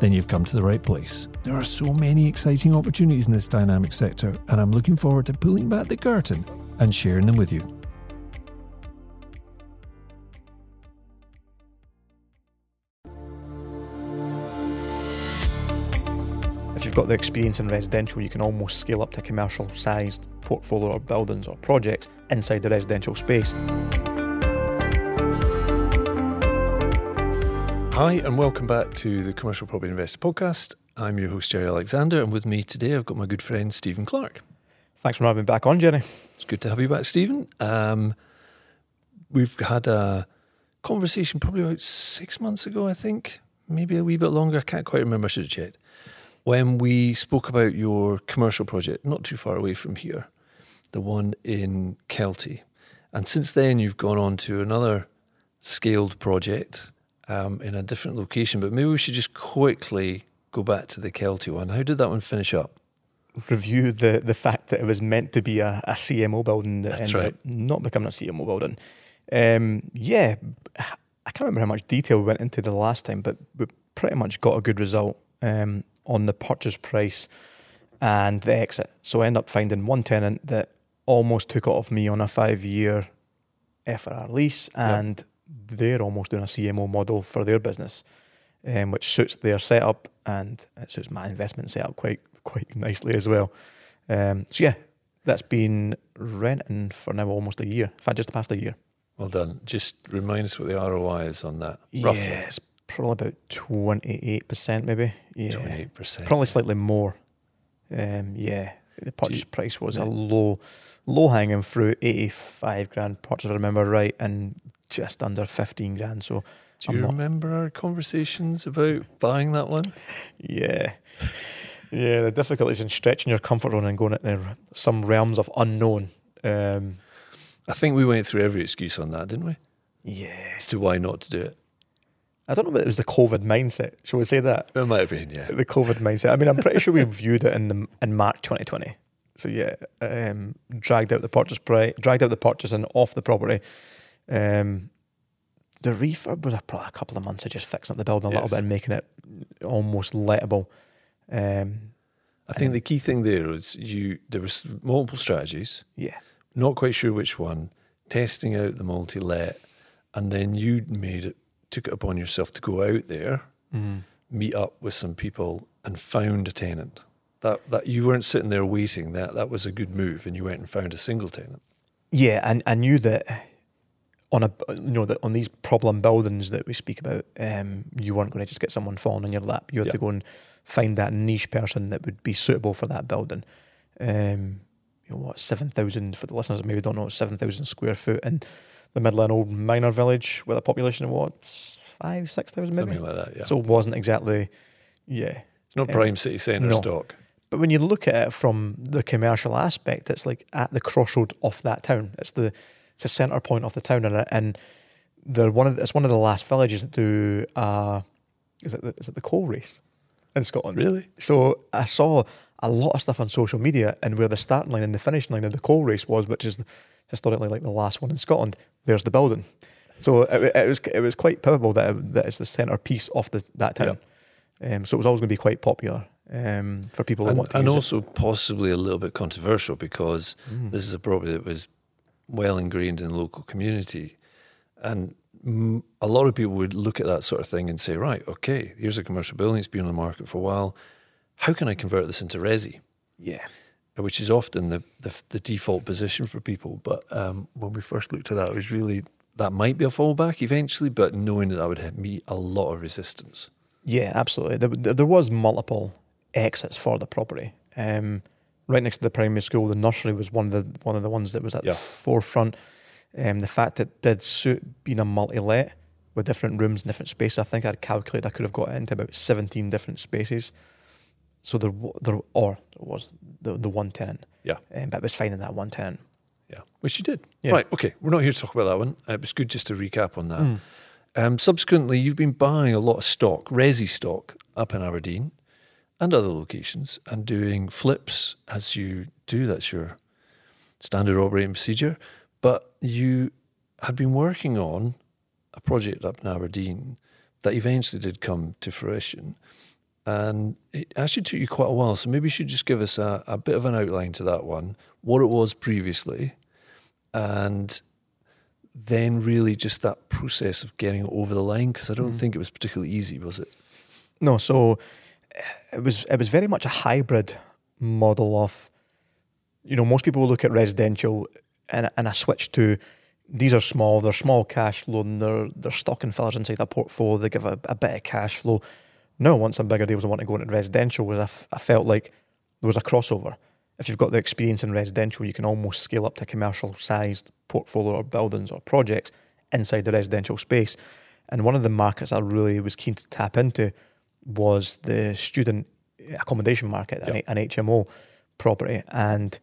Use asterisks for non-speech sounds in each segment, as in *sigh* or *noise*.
then you've come to the right place. There are so many exciting opportunities in this dynamic sector, and I'm looking forward to pulling back the curtain and sharing them with you. If you've got the experience in residential, you can almost scale up to commercial sized portfolio or buildings or projects inside the residential space. Hi, and welcome back to the Commercial Property Investor Podcast. I'm your host, Jerry Alexander, and with me today I've got my good friend Steven Clark. Thanks for having me back on, Jerry. It's good to have you back, Steven. Um, we've had a conversation probably about six months ago, I think, maybe a wee bit longer. I can't quite remember. I should have checked. When we spoke about your commercial project, not too far away from here, the one in Kelty. And since then, you've gone on to another scaled project um, in a different location. But maybe we should just quickly go back to the Kelty one. How did that one finish up? Review the the fact that it was meant to be a, a CMO building that That's ended right. up not becoming a CMO building. Um, yeah, I can't remember how much detail we went into the last time, but we pretty much got a good result um, on the purchase price and the exit. So I end up finding one tenant that almost took it off me on a five year FRI lease, and they're almost doing a CMO model for their business, um, which suits their setup and it suits my investment setup quite quite nicely as well. Um, so yeah, that's been renting for now almost a year. In fact, just the past a year. Well done. Just remind us what the ROI is on that. Roughly. Yeah, it's probably about twenty eight percent, maybe. Yeah, 28%. probably slightly more. Um, yeah, the purchase price was a low, low hanging fruit, eighty five grand purchase, if I remember right, and just under fifteen grand. So Do you remember our conversations about buying that one? yeah, yeah, the difficulties in stretching your comfort zone and going into some realms of unknown. Um, I think we went through every excuse on that, didn't we? yeah, As to why not to do it. I don't know, but it was the COVID mindset. Shall we say that? It might have been, yeah. the COVID mindset. I mean, I'm pretty sure we viewed it in the in March 2020. So yeah, um, dragged out the purchase price, dragged out the purchase and off the property. Um, the refurb was a, probably a couple of months of just fixing up the building a Yes. little bit and making it almost lettable. Um, I think the key thing there was you. There was multiple strategies. yeah, Not quite sure which one. Testing out the multi-let, and then you made it. Took it upon yourself to go out there, meet up with some people, and found a tenant. That that you weren't sitting there waiting. That that was a good move, and you went and found a single tenant. yeah, and I knew that on a you know that on these problem buildings that we speak about, um, you weren't going to just get someone falling on your lap. You had Yeah. to go and find that niche person that would be suitable for that building. Um, you know what, seven thousand for the listeners that maybe don't know, seven thousand square foot in the Midland Old Minor Village with a population of what five, six thousand maybe. Something like that. Yeah. So it wasn't exactly, yeah. it's not um, prime city centre no. stock. But when you look at it from the commercial aspect, it's like at the crossroad of that town. It's the it's a centre point of the town, and and they're one of the, it's one of the last villages that do uh, is it the, is it the coal race in Scotland? Really? So I saw a lot of stuff on social media, and where the starting line and the finishing line of the coal race was, which is historically like the last one in Scotland. There's the building. So it, it was it was quite pivotal that it, that it's the centrepiece of the that town. Um, so it was always going to be quite popular um, for people that and, want to and use it. also possibly a little bit controversial because Mm. this is a property that was well ingrained in the local community, and a lot of people would look at that sort of thing and say, right, okay, here's a commercial building; it's been on the market for a while. How can I convert this into resi? Yeah. Which is often the the, the default position for people. But um, when we first looked at that, it was really that might be a fallback eventually, but knowing that that would meet a lot of resistance. Yeah, absolutely. There, there there was multiple exits for the property. Um, right next to the primary school, the nursery was one of the one of the ones that was at Yeah. the forefront. Um, the fact that it did suit being a multi-let with different rooms and different spaces. I think I'd calculated I could have got into about seventeen different spaces. So there, there or there was the, the one tenant. Yeah. Um, but it was finding that one tenant. Yeah, which you did. Yeah. Right. Okay. We're not here to talk about that one. Uh, it was good just to recap on that. Mm. Um, subsequently, you've been buying a lot of stock, resi stock, up in Aberdeen and other locations, and doing flips as you do. That's your standard operating procedure. But you had been working on a project up in Aberdeen that eventually did come to fruition. And it actually took you quite a while. So maybe you should just give us a, a bit of an outline to that one, what it was previously, and then really just that process of getting over the line. Because I don't Mm. think it was particularly easy, was it? No, so it was it was very much a hybrid model of, you know, most people look at residential and and I switch to these are small, they're small cash flow, and they're they're stocking fillers inside a portfolio. They give a, a bit of cash flow. Now, once I want some bigger deals. I want to go into residential, where I, f- I felt like there was a crossover. If you've got the experience in residential, you can almost scale up to commercial sized portfolio or buildings or projects inside the residential space. And one of the markets I really was keen to tap into was the student accommodation market, an, Yep. an HMO property, and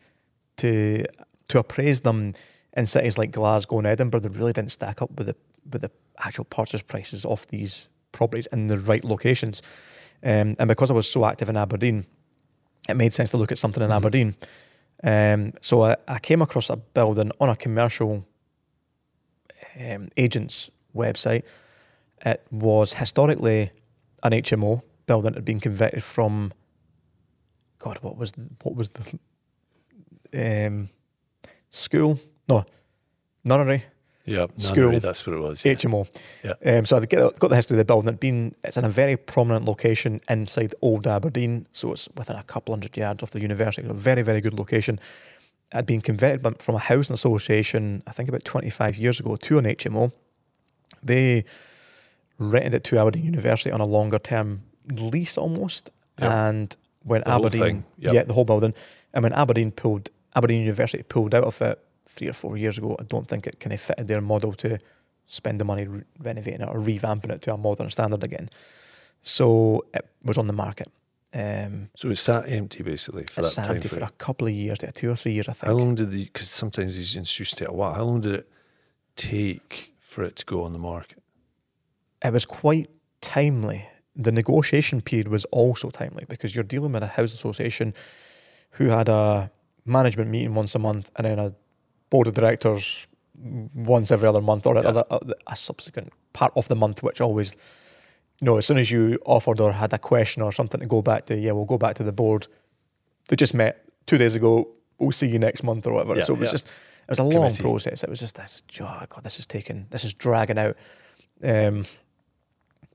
to to appraise them in cities like Glasgow and Edinburgh, they really didn't stack up with the with the actual purchase prices of these properties in the right locations. Um, and because I was so active in Aberdeen, it made sense to look at something in Mhm. Aberdeen. Um, so I, I came across a building on a commercial um, agent's website. It was historically an HMO building that had been converted from. God, what was the, what was the um, school? No, nunnery. Yeah, School. That's what it was. Yeah. HMO. Yeah. Um, so I got, the history of the building. It'd been it's in a very prominent location inside Old Aberdeen, so it's within a couple hundred yards of the university. A very very good location. Had been converted from a housing association, I think about 25 years ago, to an HMO. They rented it to Aberdeen University on a longer term lease almost, Yep. and when The Aberdeen, yep. yeah, the whole building, and when Aberdeen pulled Aberdeen University pulled out of it three or four years ago, I don't think it kind of fitted their model to spend the money re- renovating it or revamping it to a modern standard again. So it was on the market. Um, So it sat empty basically for it that sat time empty for a couple of years, two or three years, I think. How long did the? Because sometimes these institutions take a while. How long did it take for it to go on the market? It was quite timely. The negotiation period was also timely because you're dealing with a house association who had a management meeting once a month and then a board of directors once every other month or Yeah. another a, a subsequent part of the month, which always, you know, as soon as you offered or had a question or something to go back to, yeah, we'll go back to the board. They just met two days ago. We'll see you next month or whatever. Yeah, so it was yeah. just, it was a long process. It was just this, oh God, this is taking, this is dragging out. Um,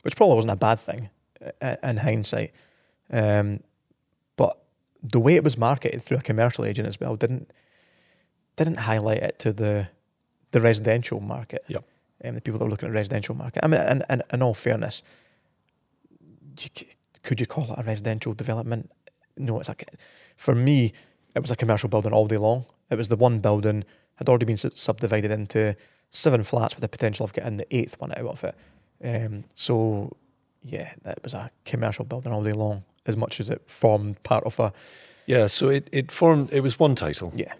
which probably wasn't a bad thing in hindsight. Um, but the way it was marketed through a commercial agent as well didn't didn't highlight it to the the residential market. Yep. And the people that were looking at the residential market. I mean, and, and in all fairness, you, could you call it a residential development? No, it's like for me, it was a commercial building all day long. It was the one building had already been subdivided into seven flats with the potential of getting the eighth one out of it. Um, so yeah, that was a commercial building all day long, as much as it formed part of a Yeah, so it, it formed. It was one title, yeah.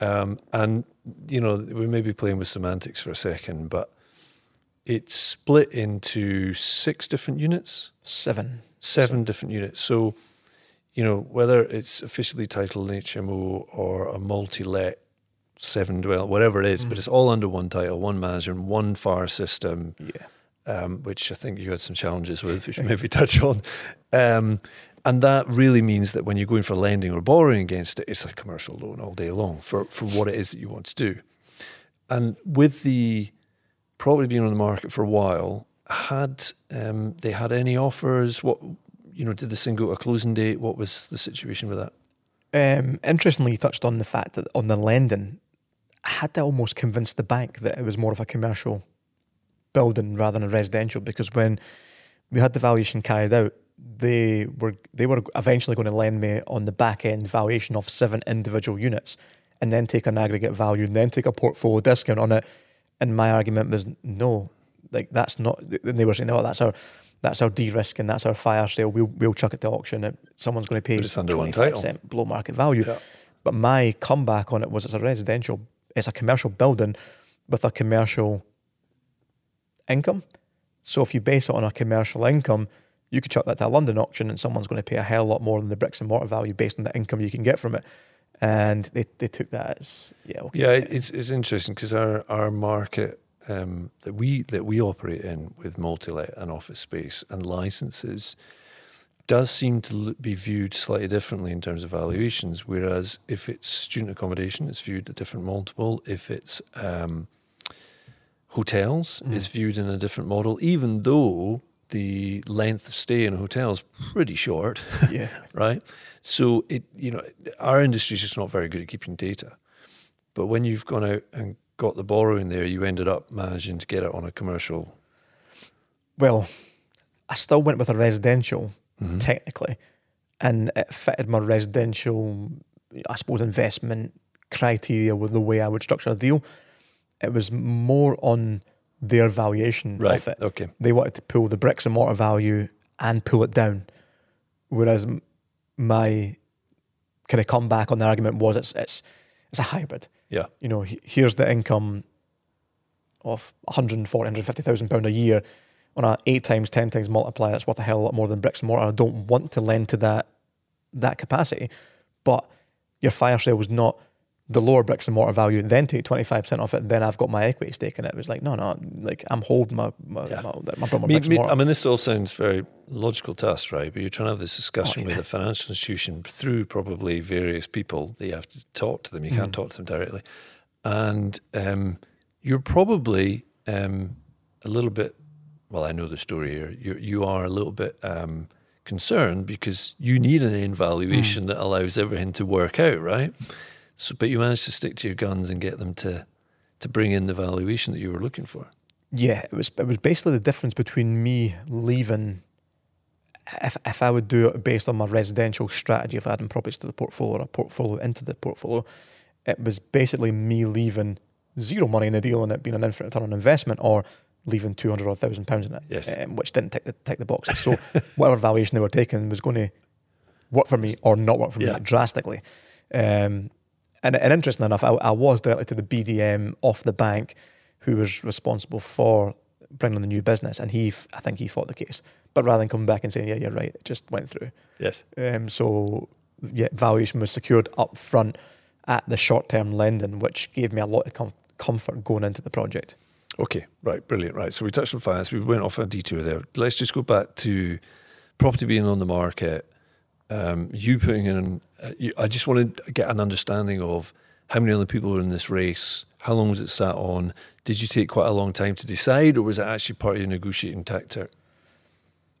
um, and you know we may be playing with semantics for a second, but it split into six different units, Seven. seven different units. So you know whether it's officially titled an HMO or a multi-let seven dwell, whatever it is, but Mm. it's all under one title, one management, one fire system, Yeah. Um, which I think you had some challenges with, which maybe *laughs* touch on. Um, and that really means that when you're going for lending or borrowing against it, it's a commercial loan all day long for, for what it is that you want to do. And with the property being on the market for a while, had um, they had any offers? What you know, did this thing go to a closing date? What was the situation with that? Um, interestingly, you touched on the fact that on the lending, I had to almost convince the bank that it was more of a commercial building rather than a residential because when we had the valuation carried out, they were they were eventually going to lend me on the back end valuation of seven individual units, and then take an aggregate value and then take a portfolio discount on it. And my argument was no, like that's not. And they were saying, no, that's our That's our de-risking. That's our fire sale. We'll we'll chuck it to auction. And someone's going to pay it's under one title. 25% below market value. Yeah. But my comeback on it was it's a residential, it's a commercial building with a commercial income. So if you base it on a commercial income, you could chuck that to a London auction and someone's going to pay a hell lot more than the bricks and mortar value based on the income you can get from it. And they, they took that as yeah okay. Yeah, it's it's interesting because our our market um, that we that we operate in with multi-let and office space and licenses does seem to be viewed slightly differently in terms of valuations. Whereas if it's student accommodation, it's viewed a different multiple. If it's um, hotels, Mm. it's viewed in a different model. Even though the length of stay in a hotel is pretty short, *laughs* yeah. right? So it, you know, our industry is just not very good at keeping data. But when you've gone out and got the borrowing there, you ended up managing to get it on a commercial. Well, I still went with a residential Mhm. technically, and it fitted my residential, I suppose, investment criteria with the way I would structure a deal. It was more on their valuation Right. of it. Okay. They wanted to pull the bricks and mortar value and pull it down, whereas my kind of comeback on the argument was it's it's it's a hybrid. Yeah. You know, he- here's the income of 140, 150,000 pound a year on a eight times, ten times multiplier. It's worth a hell of a lot more than bricks and mortar. I don't want to lend to that that capacity, but your fire sale was not the lower bricks and mortar value, and then take 25% off it, and then I've got my equity stake in it. It was like, no, no, like I'm holding my, my, Yeah. my, my, my Me- bricks and me- mortar. I mean, this all sounds very logical to us, right? But you're trying to have this discussion Oh, with a financial institution through probably various people that you have to talk to them. You can't Mm. talk to them directly. And um, you're probably um, a little bit, well, I know the story here. You, you are a little bit um, concerned because you need an end Mm. valuation that allows everything to work out, right? So, but you managed to stick to your guns and get them to to bring in the valuation that you were looking for. yeah, it was it was basically the difference between me leaving if if I would do it based on my residential strategy of adding properties to the portfolio or a portfolio into the portfolio, it was basically me leaving zero money in the deal and it being an infinite return on investment or leaving two hundred or thousand pounds in it. Yes. Um, which didn't tick the tick the boxes. So *laughs* whatever valuation they were taking was going to work for me or not work for Yeah. me drastically. Um, and, and interesting enough, I, I was directly to the BDM off the bank who was responsible for bringing on the new business, and he, I think he fought the case. But rather than coming back and saying, "Yeah, you're right," it just went through. Yes. Um, so yeah, valuation was secured up front at the short-term lending, which gave me a lot of com- comfort going into the project. Okay, right, brilliant. Right, so we touched on finance. We went off on a detour there. Let's just go back to property being on the market. Um, you putting in. Uh, you, I just want to get an understanding of how many other people are in this race. How long was it sat on? Did you take quite a long time to decide, or was it actually part of your negotiating tactic?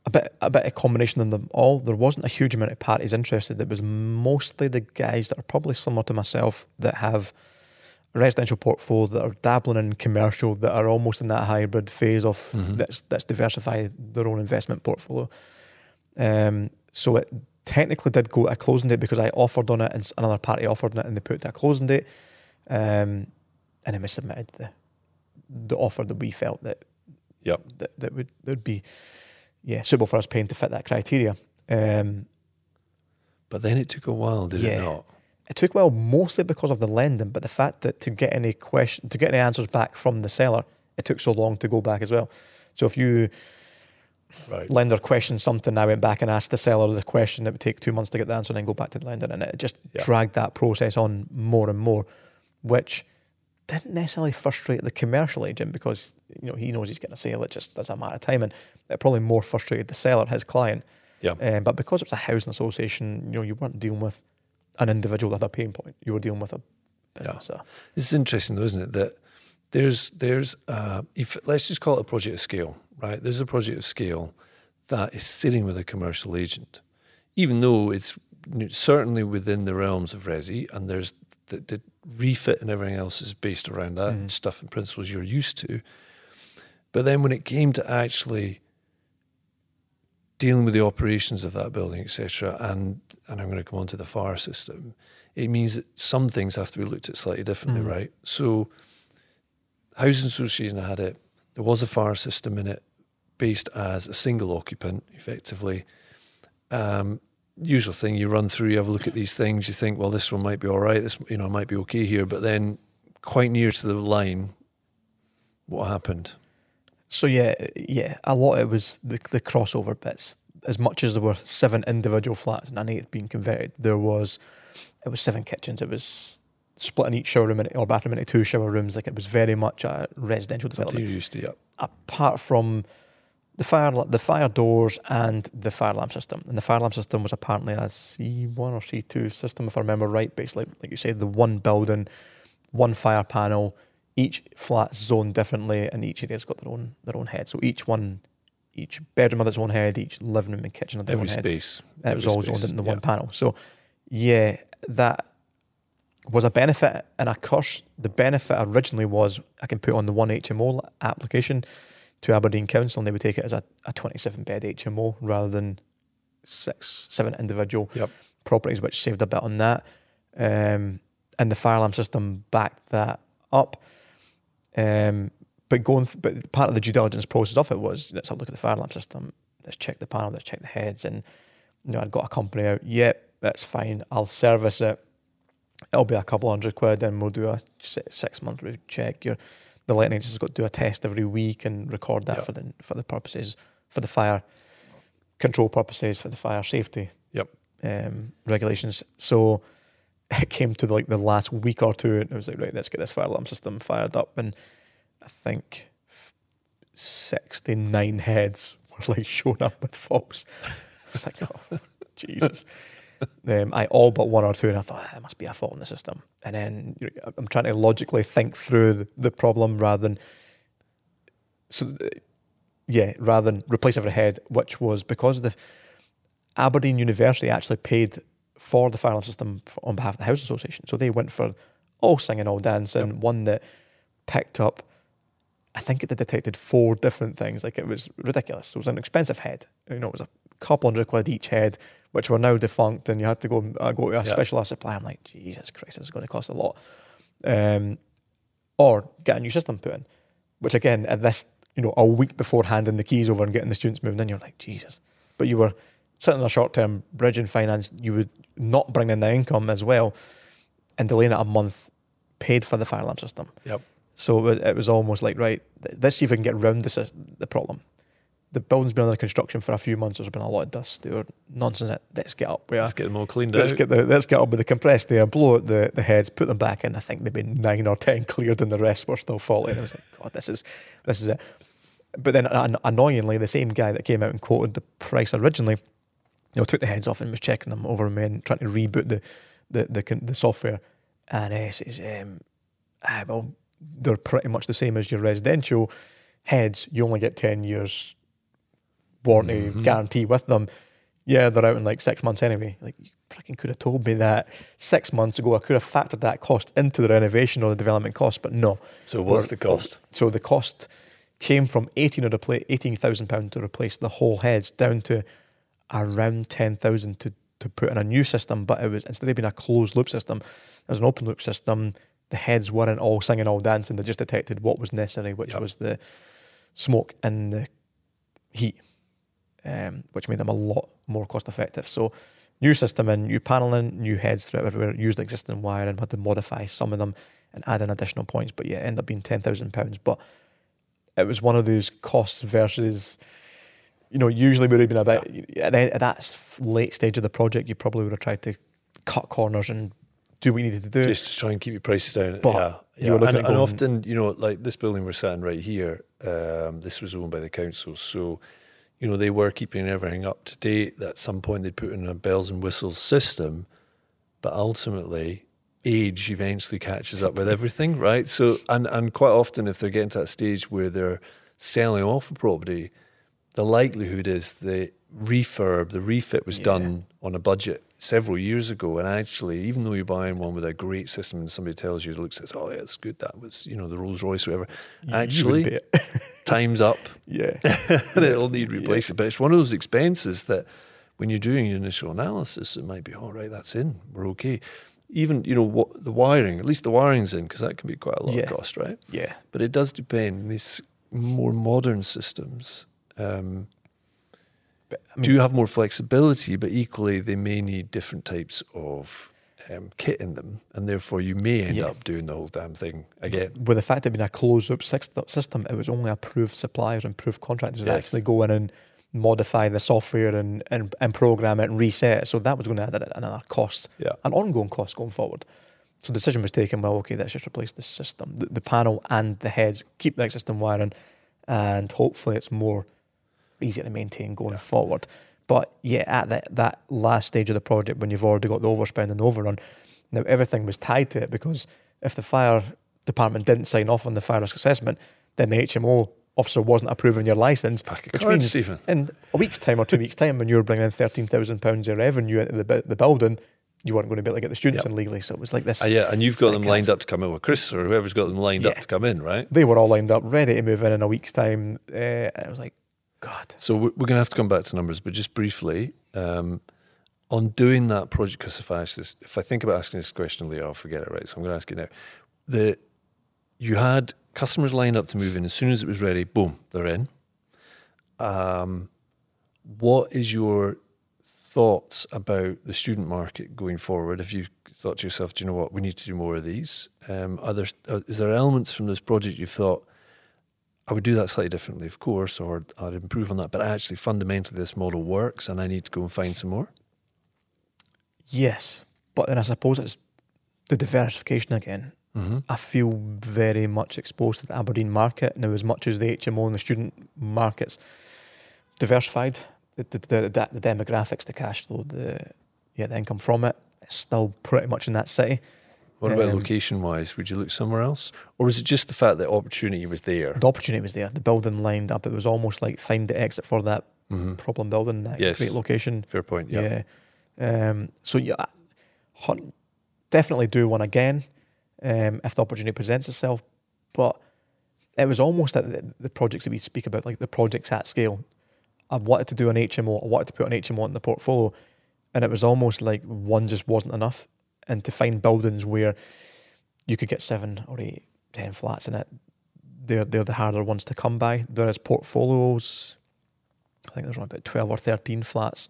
a bit a bit of combination of them all. There wasn't a huge amount of parties interested. It was mostly the guys that are probably similar to myself that have a residential portfolio that are dabbling in commercial that are almost in that hybrid phase of Mhm. that's that's diversify their own investment portfolio. Um, so it technically did go to a closing date because I offered on it and another party offered on it and they put it to a closing date. Um, and then we submitted the the offer that we felt that Yep. that, that would that would be yeah suitable for us paying to fit that criteria. Um, But then it took a while, did Yeah. it not? it took a while mostly because of the lending, but the fact that to get any question to get any answers back from the seller, it took so long to go back as well. So if you Right. lender questioned something, I went back and asked the seller the question. It would take two months to get the answer, and then go back to the lender, and it just Yeah. dragged that process on more and more, which didn't necessarily frustrate the commercial agent because you know he knows he's getting a sale. It just does a matter of time, and it probably more frustrated the seller, his client. Yeah. Um, but because it was a housing association, you know, you weren't dealing with an individual that had a pain point. You were dealing with a business. So, It's interesting, though, isn't it? That there's there's uh, if let's just call it a project of scale, right? There's a project of scale that is sitting with a commercial agent, even though it's certainly within the realms of resi, and there's the, the refit and everything else is based around that Mhm. stuff and principles you're used to. But then when it came to actually dealing with the operations of that building, etc., and and I'm going to come on to the fire system, it means that some things have to be looked at slightly differently, Mm. right? So, housing association had it. There was a fire system in it based as a single occupant, effectively. Um, usual thing you run through, you have a look at these things, you think, well, this one might be all right, this you know might be okay here, but then quite near to the line, what happened? So yeah, yeah, a lot of it was the the crossover bits. As much as there were seven individual flats and an eighth being converted, there was it was seven kitchens. It was splitting each shower room in, or bathroom into two shower rooms. Like it was very much a residential development. you're used to, yeah. Apart from the fire the fire doors and the fire alarm system, and the fire alarm system was apparently a C one or C two system, if I remember right. Basically, like you said, the one building, one fire panel, each flat zoned differently, and each area's got their own their own head. So each one, each bedroom had its own head, each living room and kitchen had their Every own head space. and it was Every all space, zoned into yeah. one panel. So, yeah, that was a benefit and a curse. The benefit originally was I can put on the one HMO application to Aberdeen Council, and they would take it as a, a 27 bed HMO rather than six, seven individual Yep. properties, which saved a bit on that. Um, and the fire alarm system backed that up. Um, but going, th- but part of the due diligence process of it was let's have a look at the fire alarm system. Let's check the panel. Let's check the heads. And you know, I'd got a company out. Yep, that's fine. I'll service it. It'll be a couple hundred quid. Then we'll do a six month check. Your the letting agency's got to do a test every week and record that Yep. for the for the purposes for the fire control purposes for the fire safety Yep. um, regulations. So *laughs* it came to like the last week or two, and it was like, right, let's get this fire alarm system fired up. And I think sixty nine heads *laughs* were like shown up with faults. *laughs* I was like, oh, Jesus. Um, I all but one or two, and I thought there must be a fault in the system. And then you know, I'm trying to logically think through the, the problem rather than so. uh, Yeah, rather than replace every head, which was because the Aberdeen University actually paid for the fire alarm system f- on behalf of the house Association. So they went for all singing, all dancing, one that picked up, I think it detected four different things. Like it was ridiculous. It was an expensive head. You know, it was a couple hundred quid each head, which were now defunct, and you had to go uh, go to a Yeah. specialised supplier. I'm like, Jesus Christ, this is going to cost a lot. Um, or get a new system put in, which again, at this, you know, a week before handing the keys over and getting the students moving in, you're like, Jesus. But you were sitting in a short term bridge in finance, you would not bring in the income as well and delaying it a month paid for the fire alarm system. Yep. So it was almost like, right, let's see if we can get round this, the problem. The building's been under construction for a few months. There's been a lot of dust or nonsense it. Let's get up. Yeah. Let's get them all cleaned Let's out. get the let's get up with the compressed air, blow out the, the heads, put them back in. I think maybe nine or ten *laughs* cleared, and the rest were still faulty. And I was like, God, this is this is it. But then an- annoyingly, the same guy that came out and quoted the price originally, you know, took the heads off and was checking them over and trying to reboot the the the, the software. And uh, says, um, ah, well, they're pretty much the same as your residential heads. You only get ten years warranty Mhm. guarantee with them. Yeah, they're out in like six months anyway. Like you freaking could have told me that six months ago. I could have factored that cost into the renovation or the development cost, but no. so what's the cost? So the cost came from eighteen to repla- eighteen thousand pound to replace the whole heads down to around ten thousand to to put in a new system. But it was instead of being a closed loop system, was an open loop system. The heads weren't all singing, all dancing. They just detected what was necessary, which Yep. was the smoke and the heat, um, which made them a lot more cost effective. So new system in, new paneling, new heads throughout everywhere, used existing wiring, had to modify some of them and add in additional points. But yeah, it ended up being ten thousand pounds. But it was one of those costs versus, you know, usually would have been about at, the- at that late stage of the project, you probably would have tried to cut corners and do what you needed to do. Just to try and keep your prices down. But yeah, you yeah. and, and often, you know, like this building we're sitting right here, um, this was owned by the council, so you know they were keeping everything up to date. At some point, they put in a bells and whistles system, but ultimately, age eventually catches up with everything, right? So, and and quite often, if they're getting to that stage where they're selling off a property, the likelihood is the refurb, the refit was Yeah. done on a budget several years ago. And actually, even though you're buying one with a great system and somebody tells you, looks, says, oh, yeah, it's good. That was, you know, the Rolls Royce, whatever. You- you Actually, it. *laughs* time's up yeah. *laughs* and it'll need replacing. But it's one of those expenses that when you're doing your initial analysis, it might be, all right, that's in, we're okay. Even, you know, what the wiring, at least the wiring's in, because that can be quite a lot Yeah. of cost, right? Yeah. But it does depend. These more modern systems, Um, I do have more flexibility, but equally they may need different types of um, kit in them, and therefore you may end Yeah. up doing the whole damn thing again. with the fact it being a closed loop system, it was only approved suppliers and approved contractors that Yes. actually go in and modify the software and, and, and program it and reset it. So that was going to add another cost, Yeah. an ongoing cost going forward. So the decision was taken, well, okay, let's just replace the system, the, the panel and the heads, keep the existing wiring, and hopefully it's more easier to maintain going Yeah. forward. But yeah, at that, that last stage of the project, when you've already got the overspend and overrun, now everything was tied to it because if the fire department didn't sign off on the fire risk assessment, then the HMO officer wasn't approving your license. Pack of Which cards, means- Steven. In a week's time or two weeks' time, when you were bringing in thirteen thousand pounds of revenue into the, the building, you weren't going to be able to get the students Yep. in legally. So it was like this. Uh, yeah, and you've got them lined up to come in with Chris or whoever's got them lined up to come in, right? They were all lined up, ready to move in in a week's time. Uh, I was like, God. So we- we're going to have to come back to numbers, but just briefly um, on doing that project. Because if I ask this, if I think about asking this question later, I'll forget it. Right, so I'm going to ask you now. The you had customers lined up to move in as soon as it was ready. Boom, they're in. Um, what is your thoughts about the student market going forward? Have you thought to yourself, do you know what, we need to do more of these? Um, are there, is there elements from this project you've thought, I would do that slightly differently, of course, or I'd improve on that, but actually fundamentally this model works and I need to go and find some more? Yes, but then I suppose it's the diversification again. Mm-hmm. I feel very much exposed to the Aberdeen market now, as much as the HMO and the student markets diversified. The, the, the, the, the demographics, the cash flow, the yeah, the income from it, it's still pretty much in that city. What about Um, location wise? Would you look somewhere else? Or was it just the fact that opportunity was there? The opportunity was there. The building lined up. It was almost like find the exit for that Mm-hmm. problem building. That Yes. great location. Fair point. Yeah. Yeah. Um, so yeah, definitely do one again um, if the opportunity presents itself. But it was almost at the, the projects that we speak about, like the projects at scale. I wanted to do an HMO. I wanted to put an HMO in the portfolio, and it was almost like one just wasn't enough. And to find buildings where you could get seven or eight, ten flats in it, they're they're the harder ones to come by. There is portfolios, I think there's only about twelve or thirteen flats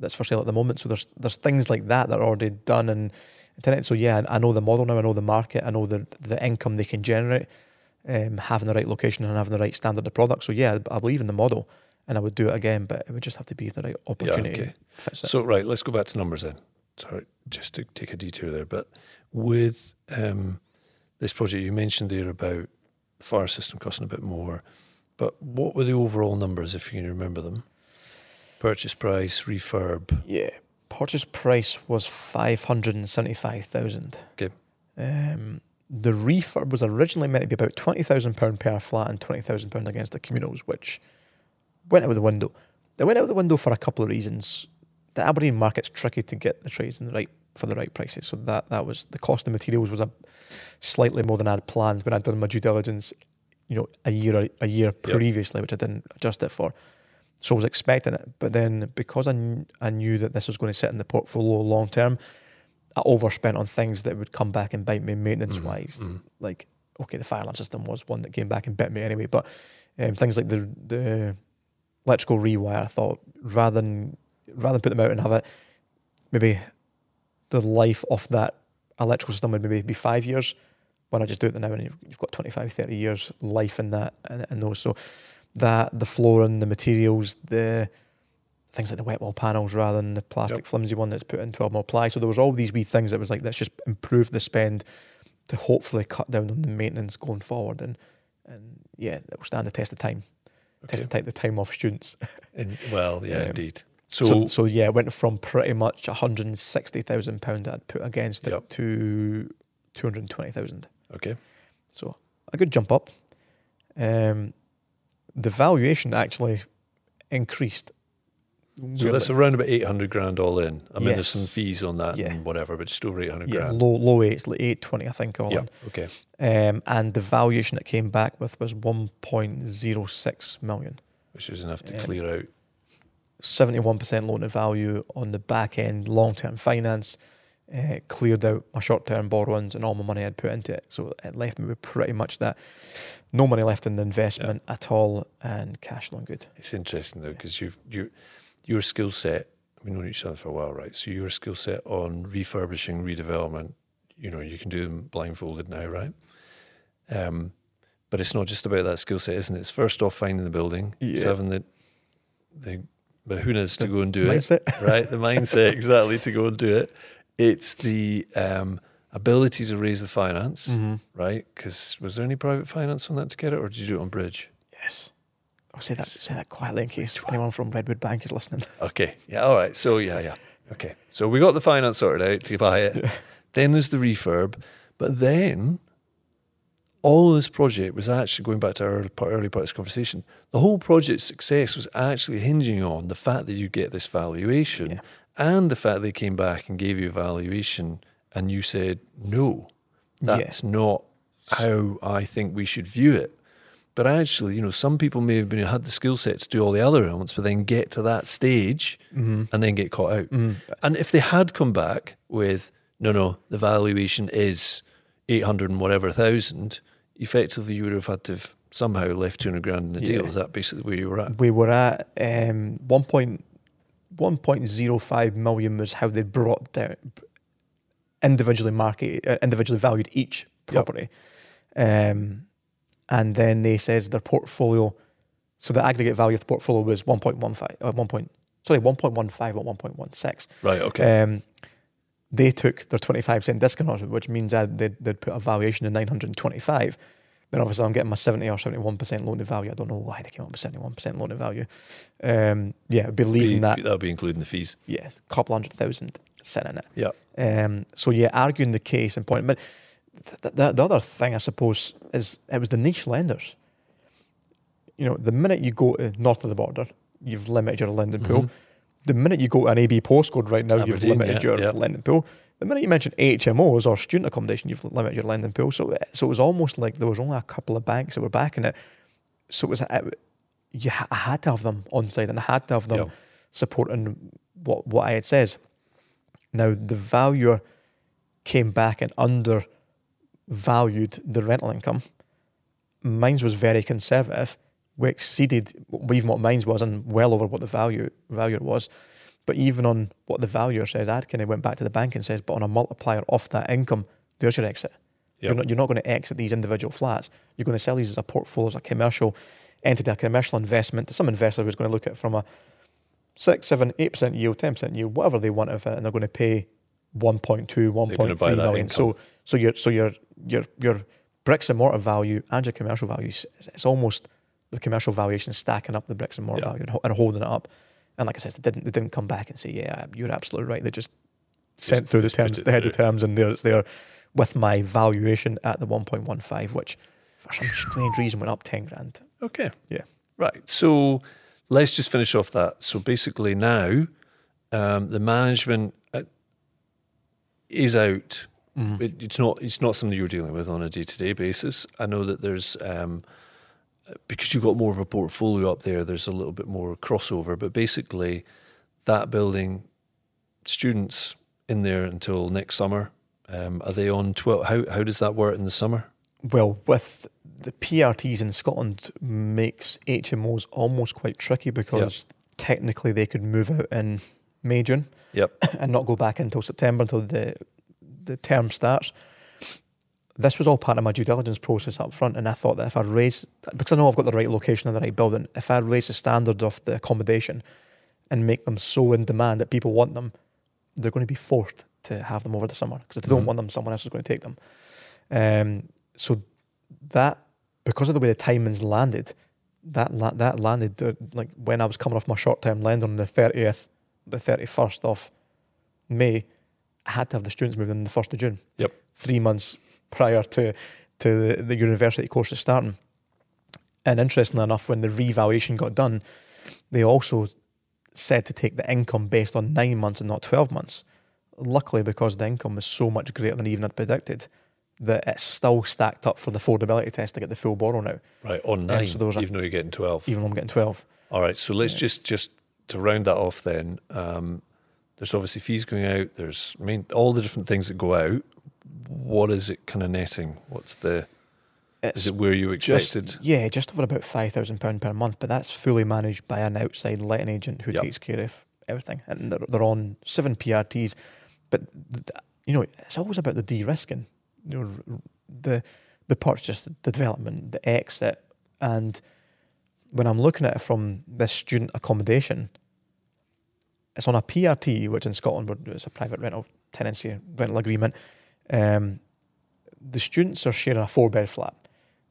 that's for sale at the moment. So there's there's things like that that are already done and internet. So yeah, I know the model now. I know the market. I know the the income they can generate. Um, having the right location and having the right standard of product. So yeah, I believe in the model, and I would do it again. But it would just have to be the right opportunity. okay. fits it. So right, let's go back to numbers then. Sorry, just to take a detour there. But with um, this project, you mentioned there about the fire system costing a bit more. But what were the overall numbers, if you can remember them? Purchase price, refurb. Yeah, purchase price was five hundred and seventy-five thousand. Okay. Um, the refurb was originally meant to be about twenty thousand pound per flat and twenty thousand pound against the communals, which went out of the window. They went out of the window for a couple of reasons. The Aberdeen market's tricky to get the trades in the right for the right prices, so that that was the cost of materials was a slightly more than I had planned when I'd done my due diligence. You know, a year a year previously, which I didn't adjust it for. So I was expecting it, but then because I, kn- I knew that this was going to sit in the portfolio long term, I overspent on things that would come back and bite me maintenance wise. Mhm. Like, okay, the fire alarm system was one that came back and bit me anyway, but um, things like the the electrical rewire, I thought rather than rather than put them out and have it, maybe the life of that electrical system would maybe be five years. When I just do it now, and you've, you've got 25, 30 years life in that and, and those. So that the flooring, the materials, the things like the wet wall panels rather than the plastic Yep. flimsy one that's put in 12 mil ply. So there was all these wee things that was like let's just improve the spend to hopefully cut down on the maintenance going forward and and yeah, it will stand the test of time. Test Okay. the, time, the time off students. *laughs* In, well, yeah, Um, indeed. So, So, so, yeah, it went from pretty much 160,000 pound I'd put against it Yep. to 220,000. okay. So a good jump up. Um, the valuation actually increased. So that's around about 800 grand all in. I mean, there's some fees on that Yeah. and whatever, but just over 800 yeah, grand. low low eights, like eight twenty, I think. All Yeah. in. Okay. Um, and the valuation it came back with was one point zero six million. Which is enough to Um, clear out. Seventy one percent loan to value on the back end, long term finance. uh, cleared out my short term borrowings and all my money I'd put into it. So it left me with pretty much that no money left in the investment yeah. at all and cash loan good. It's interesting though, because you've you your skill set, we've known each other for a while, right? So your skill set on refurbishing, redevelopment, you know, you can do them blindfolded now, right? Um, but it's not just about that skill set, isn't it? It's first off finding the building, yeah. it's having the the bahunas to go and do mindset. it, right? The mindset *laughs* exactly to go and do it. It's the um, ability to raise the finance, mm-hmm. right? Because was there any private finance on that to get it, or did you do it on bridge? Yes. I'll say that say that quietly in case anyone from Redwood Bank is listening. *laughs* Okay. Yeah. All right. So yeah, yeah. Okay. So we got the finance sorted out to buy it. Yeah. *laughs* Then there's the refurb, but then all of this project was actually going back to our early part, early part of this conversation. The whole project's success was actually hinging on the fact that you get this valuation yeah. and the fact they came back and gave you a valuation and you said no, that's yeah. not how I think we should view it. But actually, you know, some people may have been had the skill set to do all the other elements, but then get to that stage mm-hmm. and then get caught out. Mm-hmm. And if they had come back with no, no, the valuation is eight hundred and whatever thousand, effectively you would have had to have somehow left two hundred grand in the deal. Yeah. Is that basically where you were at? We were at um, one point one point zero five million was how they brought down individually market uh, individually valued each property. Yep. Um, and then they says their portfolio, so the aggregate value of the portfolio was 1.15, uh, 1 point, sorry, 1.15 or 1.16. Right, okay. Um, they took their 25% discount, which means that they'd, they'd put a valuation of 925. Then obviously I'm getting my 70 or 71% loan to value. I don't know why they came up with 71% loan to value. Um, yeah, believing be, that. That'll be including the fees. Yeah, a couple hundred thousand sitting in it. Yeah. Um, so yeah, arguing the case and point. But the, the, the other thing, I suppose, is it was the niche lenders. You know, the minute you go to north of the border, you've limited your lending pool. The minute you go to an AB postcode right now, Aberdeen, you've limited yeah, your yeah. lending pool. The minute you mention HMOs or student accommodation, you've limited your lending pool. So, eh, so it was almost like there was only a couple of banks that were backing it. So it was, it, you, I had to have them on side and I had to have them supporting what, what I had says. Now, the valuer came back and undervalued the rental income. Mines was very conservative. We exceeded even what mines was and well over what the value value was. But even on what the valuer said, I kind of went back to the bank and says, but on a multiplier off that income, there's your exit. Yep. You're, not, you're not going to exit these individual flats. You're going to sell these as a portfolio, as a commercial entity, a commercial investment to some investor who's going to look at it from a six, seven, eight percent yield, ten percent yield, whatever they want of it, and they're going to pay 1.2, 1.3 million. So so your so your your your bricks and mortar value and your commercial value, it's almost the commercial valuation stacking up the bricks and mortar yeah. value and holding it up. And like I said, they didn't they didn't come back and say, yeah, you're absolutely right. They just, just sent through the terms, the heads of terms, and there it's there with my valuation at the 1.15, which for some strange reason went up 10 grand. Okay. Yeah. Right. So let's just finish off that. So basically now, um, the management is out. Mm. It, it's not. It's not something you're dealing with on a day to day basis. I know that there's um, because you've got more of a portfolio up there. There's a little bit more crossover, but basically, that building students in there until next summer. Um, are they on twelve? How how does that work in the summer? Well, with the PRTs in Scotland makes HMOs almost quite tricky because yep. technically they could move out in May June. Yep. *coughs* And not go back until September until the the term starts. This was all part of my due diligence process up front, and I thought that if I raise because I know I've got the right location and the right building, if I raise the standard of the accommodation and make them so in demand that people want them, they're going to be forced to have them over the summer because if they mm-hmm. don't want them, someone else is going to take them. Um, so that because of the way the timings landed, that la- that landed uh, like when I was coming off my short term lender on the thirtieth, the thirty first of May, I had to have the students moving in the first of June. Yep. Three months prior to to the, the university courses starting. And interestingly enough, when the revaluation got done, they also said to take the income based on nine months and not twelve months. Luckily, because the income was so much greater than even I'd predicted, that it's still stacked up for the affordability test to get the full borrow now. Right on nine, um, so those even though you're getting twelve. Even though I'm getting twelve. All right, so let's yeah. just just to round that off then. Um, there's obviously fees going out. There's I mean all the different things that go out. What is it kind of netting? What's the It's is it where you just expected? yeah, just over about five thousand pound per month, but that's fully managed by an outside letting agent who Yep. takes care of everything, and they're, they're on seven PRTs. But you know, it's always about the de-risking. You know, the the purchase, the development, the exit, and when I'm looking at it from this student accommodation, it's on a PRT, which in Scotland it's a private rental tenancy rental agreement. Um, the students are sharing a four bed flat.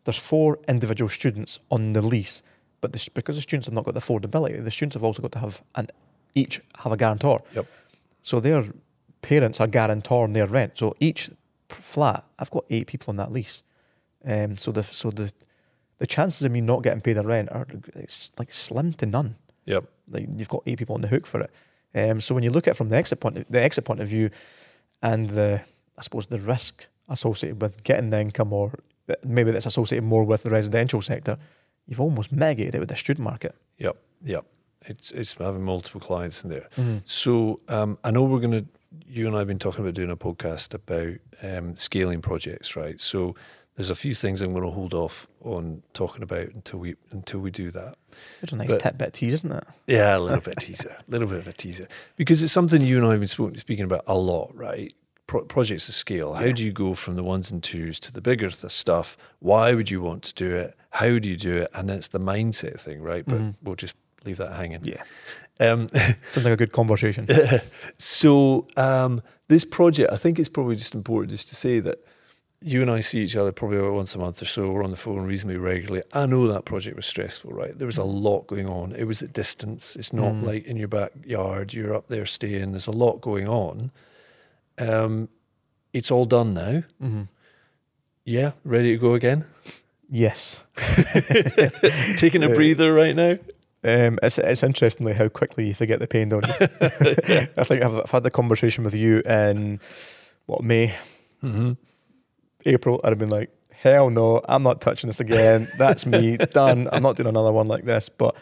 There's four individual students on the lease, but the, because the students have not got the affordability, the students have also got to have and each have a guarantor. Yep. So their parents are guarantoring their rent. So each flat, I've got eight people on that lease. Um, so the so the the chances of me not getting paid the rent are it's like slim to none. Yep. Like you've got eight people on the hook for it. Um, so when you look at it from the exit point, the exit point of view, and the I suppose the risk associated with getting the income, or maybe that's associated more with the residential sector, you've almost mitigated it with the student market. Yep. Yep. It's it's having multiple clients in there. Mm-hmm. So um, I know we're going to. You and I have been talking about doing a podcast about um, scaling projects, right? So there's a few things I'm going to hold off on talking about until we until we do that. It's a nice But- tidbit tease, isn't it? Yeah, a little bit teaser, a little bit of a teaser, because it's something you and I have been speaking about a lot, right? Pro- projects of scale. How Yeah. do you go from the ones and twos to the bigger th- stuff? Why would you want to do it? How do you do it? And it's the mindset thing, right? But Mhm. we'll just leave that hanging. Yeah, Um, *laughs* sounds like a good conversation. *laughs* so um, this project, I think it's probably just important just to say that you and I see each other probably about once a month or so. We're on the phone reasonably regularly. I know that project was stressful, right? There was a lot going on. It was at distance. It's not Mm. like in your backyard. You're up there staying. There's a lot going on. Um, it's all done now. hmm Yeah, ready to go again. Yes, *laughs* Taking a breather right now. um, it's it's interestingly how quickly you forget the pain, don't you? *laughs* I think I've, I've had the conversation with you in what May, Mm-hmm. April, I'd have been like, hell no, I'm not touching this again. That's me, *laughs* done. I'm not doing another one like this. But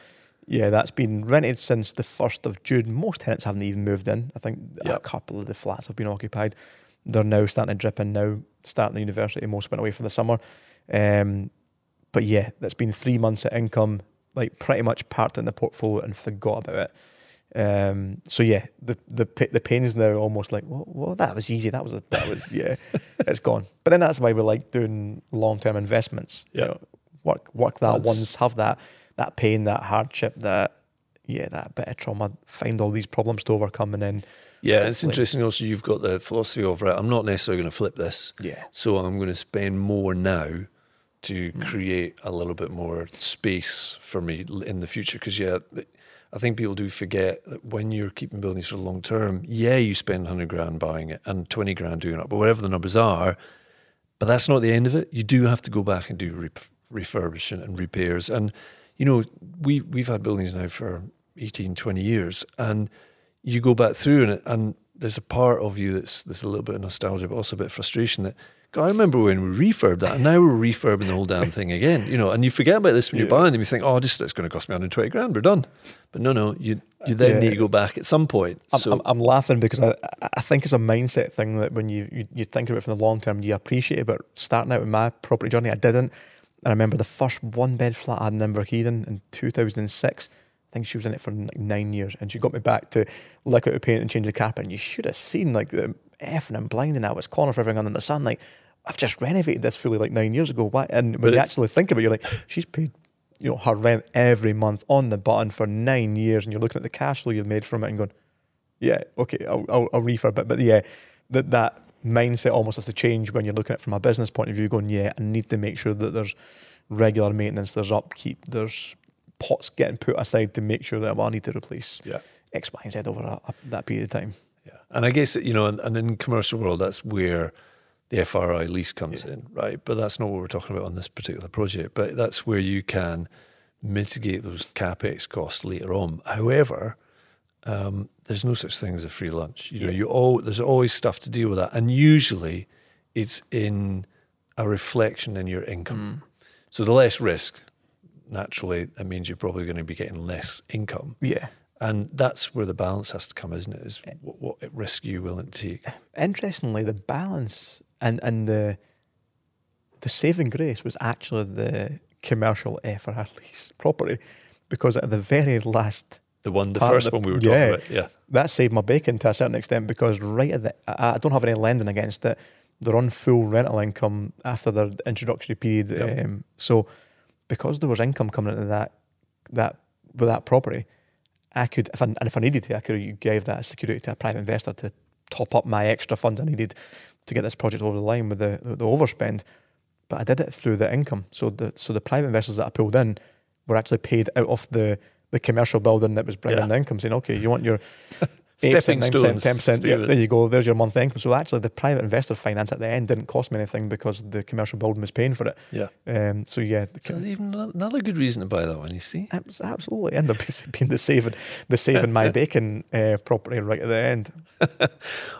yeah, that's been rented since the 1st of June. Most tenants haven't even moved in. I think a couple of the flats have been occupied. They're now starting to drip in now, starting the university. Most went away for the summer. Um, but yeah, that's been three months of income, like pretty much parked in the portfolio and forgot about it. Um, so yeah, the the the pain's now almost like, well, well, that was easy. That was a, that was yeah, *laughs* it's gone. But then that's why we like doing long term investments. You Yeah. know, work work that That's- once, have that that pain, that hardship, that yeah, that bit of trauma, find all these problems to overcome, and then Yeah, it's Hopefully. interesting. Also, you've got the philosophy of right. I'm not necessarily going to flip this. yeah, So I'm going to spend more now to Mm. create a little bit more space for me in the future. Because yeah, I think people do forget that when you're keeping buildings for the long term, yeah, you spend hundred grand buying it and twenty grand doing it, but whatever the numbers are, but that's not the end of it. You do have to go back and do re- refurbishment and repairs. And you know, we we've had buildings now for 18, 20 years, and you go back through and and there's a part of you that's there's a little bit of nostalgia, but also a bit of frustration that. God, I remember when we refurbed that, and now we're refurbing the whole damn thing again. You know, and you forget about this when you're buying them. You think, oh, just it's going to cost me 120 grand. We're done. But no, no, you you then Yeah. need to go back at some point. I'm, so I'm, I'm laughing because I, I- I think it's a mindset thing that when you, you, you think about it from the long term, you appreciate it. But starting out with my property journey, I didn't. And I remember the first one bed flat I had in Inverkeithing in 2006. I think she was in it for like nine years and she got me back to lick out the paint and change the carpet. And you should have seen like the effing and blinding out was corner for everything under the sun. Like, I've just renovated this fully like nine years ago. Why? And But when you actually think about it, you're like, she's paid you know her rent every month on the button for nine years, and you're looking at the cash flow you've made from it and going, yeah, okay, I'll, I'll, I'll refurb it. But yeah, that that mindset almost has to change when you're looking at it from a business point of view. Going, yeah, I need to make sure that there's regular maintenance, there's upkeep, there's pots getting put aside to make sure that well, I need to replace yeah. X, Y, and Z over a, a, that period of time. Yeah, and I guess you know, and, and in commercial world, that's where the FRI lease comes in, right? But that's not what we're talking about on this particular project. But that's where you can mitigate those capex costs later on. However, um, there's no such thing as a free lunch. You know, you all there's always stuff to deal with that, and usually it's in a reflection in your income. Mm. So the less risk, naturally, that means you're probably going to be getting less income. Yeah, And that's where the balance has to come, isn't it? Is eh. what, what risk are you willing to take? Eh, interestingly, the balance and, and the the saving grace was actually the commercial FRI *laughs* lease property because at the very last The one, the first the- one we were yeah. talking about. Yeah. that saved my bacon to a certain extent because right at the I, I don't have any lending against it. They're on full rental income after their introductory period. Yep. Um, so because there was income coming into that that with that property, I could if I, and if I needed to, I could have gave that security to a private investor to top up my extra funds I needed to get this project over the line with the, the, the overspend. But I did it through the income. So the so the private investors that I pulled in were actually paid out of the the commercial building that was bringing Yeah. the income, saying, okay, you want your *laughs* Stepping 8%, 9%, stones, 10%, yeah, there you go, there's your month income. So actually the private investor finance at the end didn't cost me anything because the commercial building was paying for it. Yeah. Um, so yeah, So even another good reason to buy that one, you see? absolutely end up being the saving, the saving my *laughs* bacon uh, property right at the end. *laughs*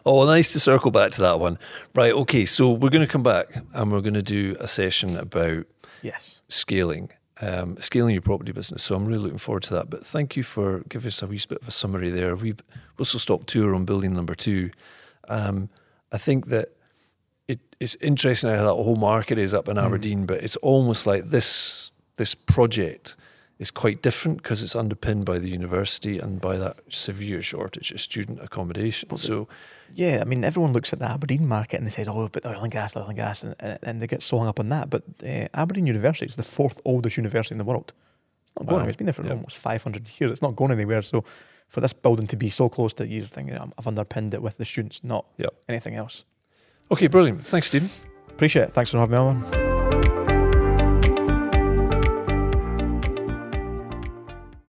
Oh, nice to circle back to that one. Right, okay, so we're going to come back and we're going to do a session about Yes. scaling, um, scaling your property business. So I'm really looking forward to that. But thank you for giving us a wee bit of a summary there. We Whistle Stop Tour on building number two. Um, I think that it, it's interesting how that whole market is up in Aberdeen, but it's almost like this this project is quite different because it's underpinned by the university and by that severe shortage of student accommodation. So Yeah, I mean, everyone looks at the Aberdeen market and they say, oh, but oil and gas, oil and gas, and, and, and they get so hung up on that. But uh, Aberdeen University is the fourth oldest university in the world. It's not going Wow. anywhere. It's been there for Yeah. almost 500 years. It's not going anywhere. So for this building to be so close to you're thinking, "Um, I've underpinned it with the students, not Yep. anything else. okay, brilliant. Thanks, Steven. Appreciate it. Thanks for having me on.